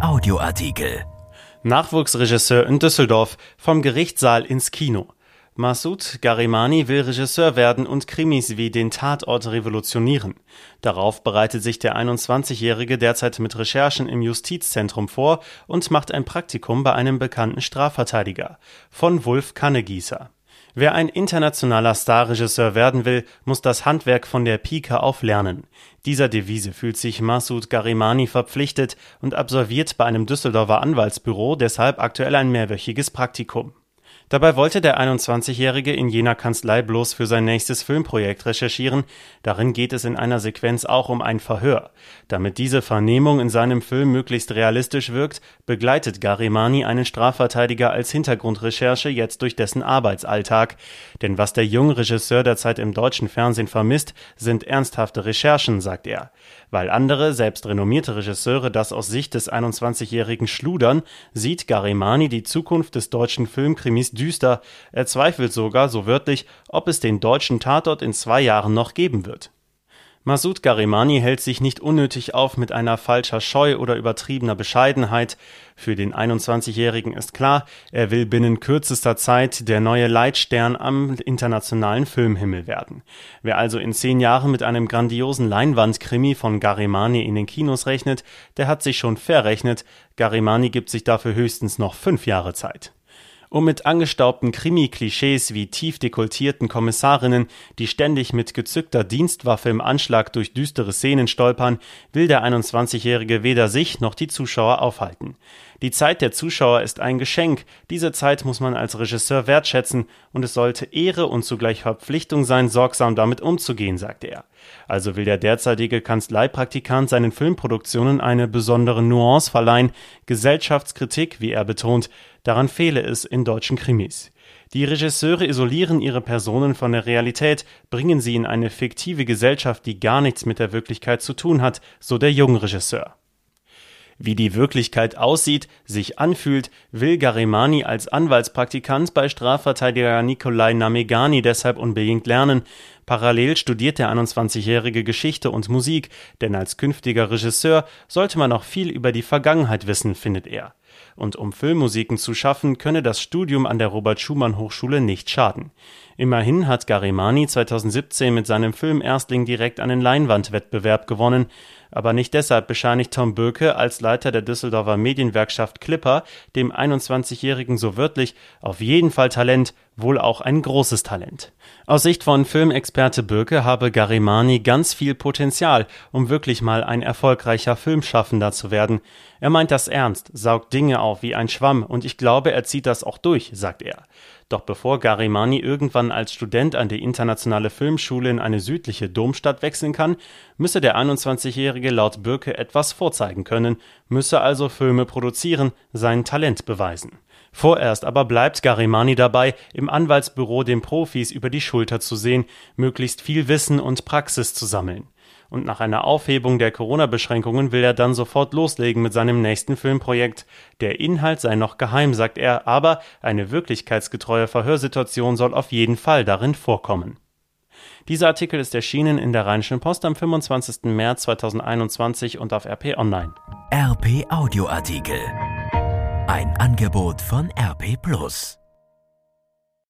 Audioartikel. Nachwuchsregisseur in Düsseldorf vom Gerichtssaal ins Kino. Massoud Garimani will Regisseur werden und Krimis wie den Tatort revolutionieren. Darauf bereitet sich der 21-Jährige derzeit mit Recherchen im Justizzentrum vor und macht ein Praktikum bei einem bekannten Strafverteidiger. Von Wulf Kannegießer. Wer ein internationaler Starregisseur werden will, muss das Handwerk von der Pike auf lernen. Dieser Devise fühlt sich Massoud Garimani verpflichtet und absolviert bei einem Düsseldorfer Anwaltsbüro deshalb aktuell ein mehrwöchiges Praktikum. Dabei wollte der 21-Jährige in jener Kanzlei bloß für sein nächstes Filmprojekt recherchieren, darin geht es in einer Sequenz auch um ein Verhör. Damit diese Vernehmung in seinem Film möglichst realistisch wirkt, begleitet Garimani einen Strafverteidiger als Hintergrundrecherche jetzt durch dessen Arbeitsalltag. Denn was der junge Regisseur derzeit im deutschen Fernsehen vermisst, sind ernsthafte Recherchen, sagt er. Weil andere, selbst renommierte Regisseure das aus Sicht des 21-Jährigen schludern, sieht Garimani die Zukunft des deutschen Filmkrimis düster. Er zweifelt sogar, so wörtlich, ob es den deutschen Tatort in zwei Jahren noch geben wird. Masud Garimani hält sich nicht unnötig auf mit einer falscher Scheu oder übertriebener Bescheidenheit. Für den 21-Jährigen ist klar, er will binnen kürzester Zeit der neue Leitstern am internationalen Filmhimmel werden. Wer also in zehn Jahren mit einem grandiosen Leinwandkrimi von Garimani in den Kinos rechnet, der hat sich schon verrechnet. Garimani gibt sich dafür höchstens noch fünf Jahre Zeit um mit angestaubten Krimi-Klischees wie tief dekoltierten Kommissarinnen, die ständig mit gezückter Dienstwaffe im Anschlag durch düstere Szenen stolpern, will der 21-Jährige weder sich noch die Zuschauer aufhalten. Die Zeit der Zuschauer ist ein Geschenk, diese Zeit muss man als Regisseur wertschätzen und es sollte Ehre und zugleich Verpflichtung sein, sorgsam damit umzugehen, sagte er. Also will der derzeitige Kanzleipraktikant seinen Filmproduktionen eine besondere Nuance verleihen, Gesellschaftskritik, wie er betont, daran fehle es in deutschen Krimis. Die Regisseure isolieren ihre Personen von der Realität, bringen sie in eine fiktive Gesellschaft, die gar nichts mit der Wirklichkeit zu tun hat, so der junge Regisseur. Wie die Wirklichkeit aussieht, sich anfühlt, will Garimani als Anwaltspraktikant bei Strafverteidiger Nikolai Namegani deshalb unbedingt lernen. Parallel studiert der 21-jährige Geschichte und Musik, denn als künftiger Regisseur sollte man noch viel über die Vergangenheit wissen, findet er. Und um Filmmusiken zu schaffen, könne das Studium an der Robert Schumann Hochschule nicht schaden. Immerhin hat Garimani 2017 mit seinem Film Erstling direkt einen Leinwandwettbewerb gewonnen, aber nicht deshalb bescheinigt Tom Böke als Leiter der Düsseldorfer Medienwerkschaft Clipper dem 21-Jährigen so wörtlich auf jeden Fall Talent, wohl auch ein großes Talent. Aus Sicht von Filmexperte Böke habe Garimani ganz viel Potenzial, um wirklich mal ein erfolgreicher Filmschaffender zu werden. Er meint das ernst, saugt Dinge auf wie ein Schwamm und ich glaube, er zieht das auch durch, sagt er. Doch bevor Garimani irgendwann als Student an die Internationale Filmschule in eine südliche Domstadt wechseln kann, müsse der 21-Jährige laut Bürke etwas vorzeigen können, müsse also Filme produzieren, sein Talent beweisen. Vorerst aber bleibt Garimani dabei, im Anwaltsbüro den Profis über die Schulter zu sehen, möglichst viel Wissen und Praxis zu sammeln und nach einer Aufhebung der Corona-Beschränkungen will er dann sofort loslegen mit seinem nächsten Filmprojekt. Der Inhalt sei noch geheim, sagt er, aber eine wirklichkeitsgetreue Verhörsituation soll auf jeden Fall darin vorkommen. Dieser Artikel ist erschienen in der Rheinischen Post am 25. März 2021 und auf RP Online. RP Audioartikel. Ein Angebot von RP Plus.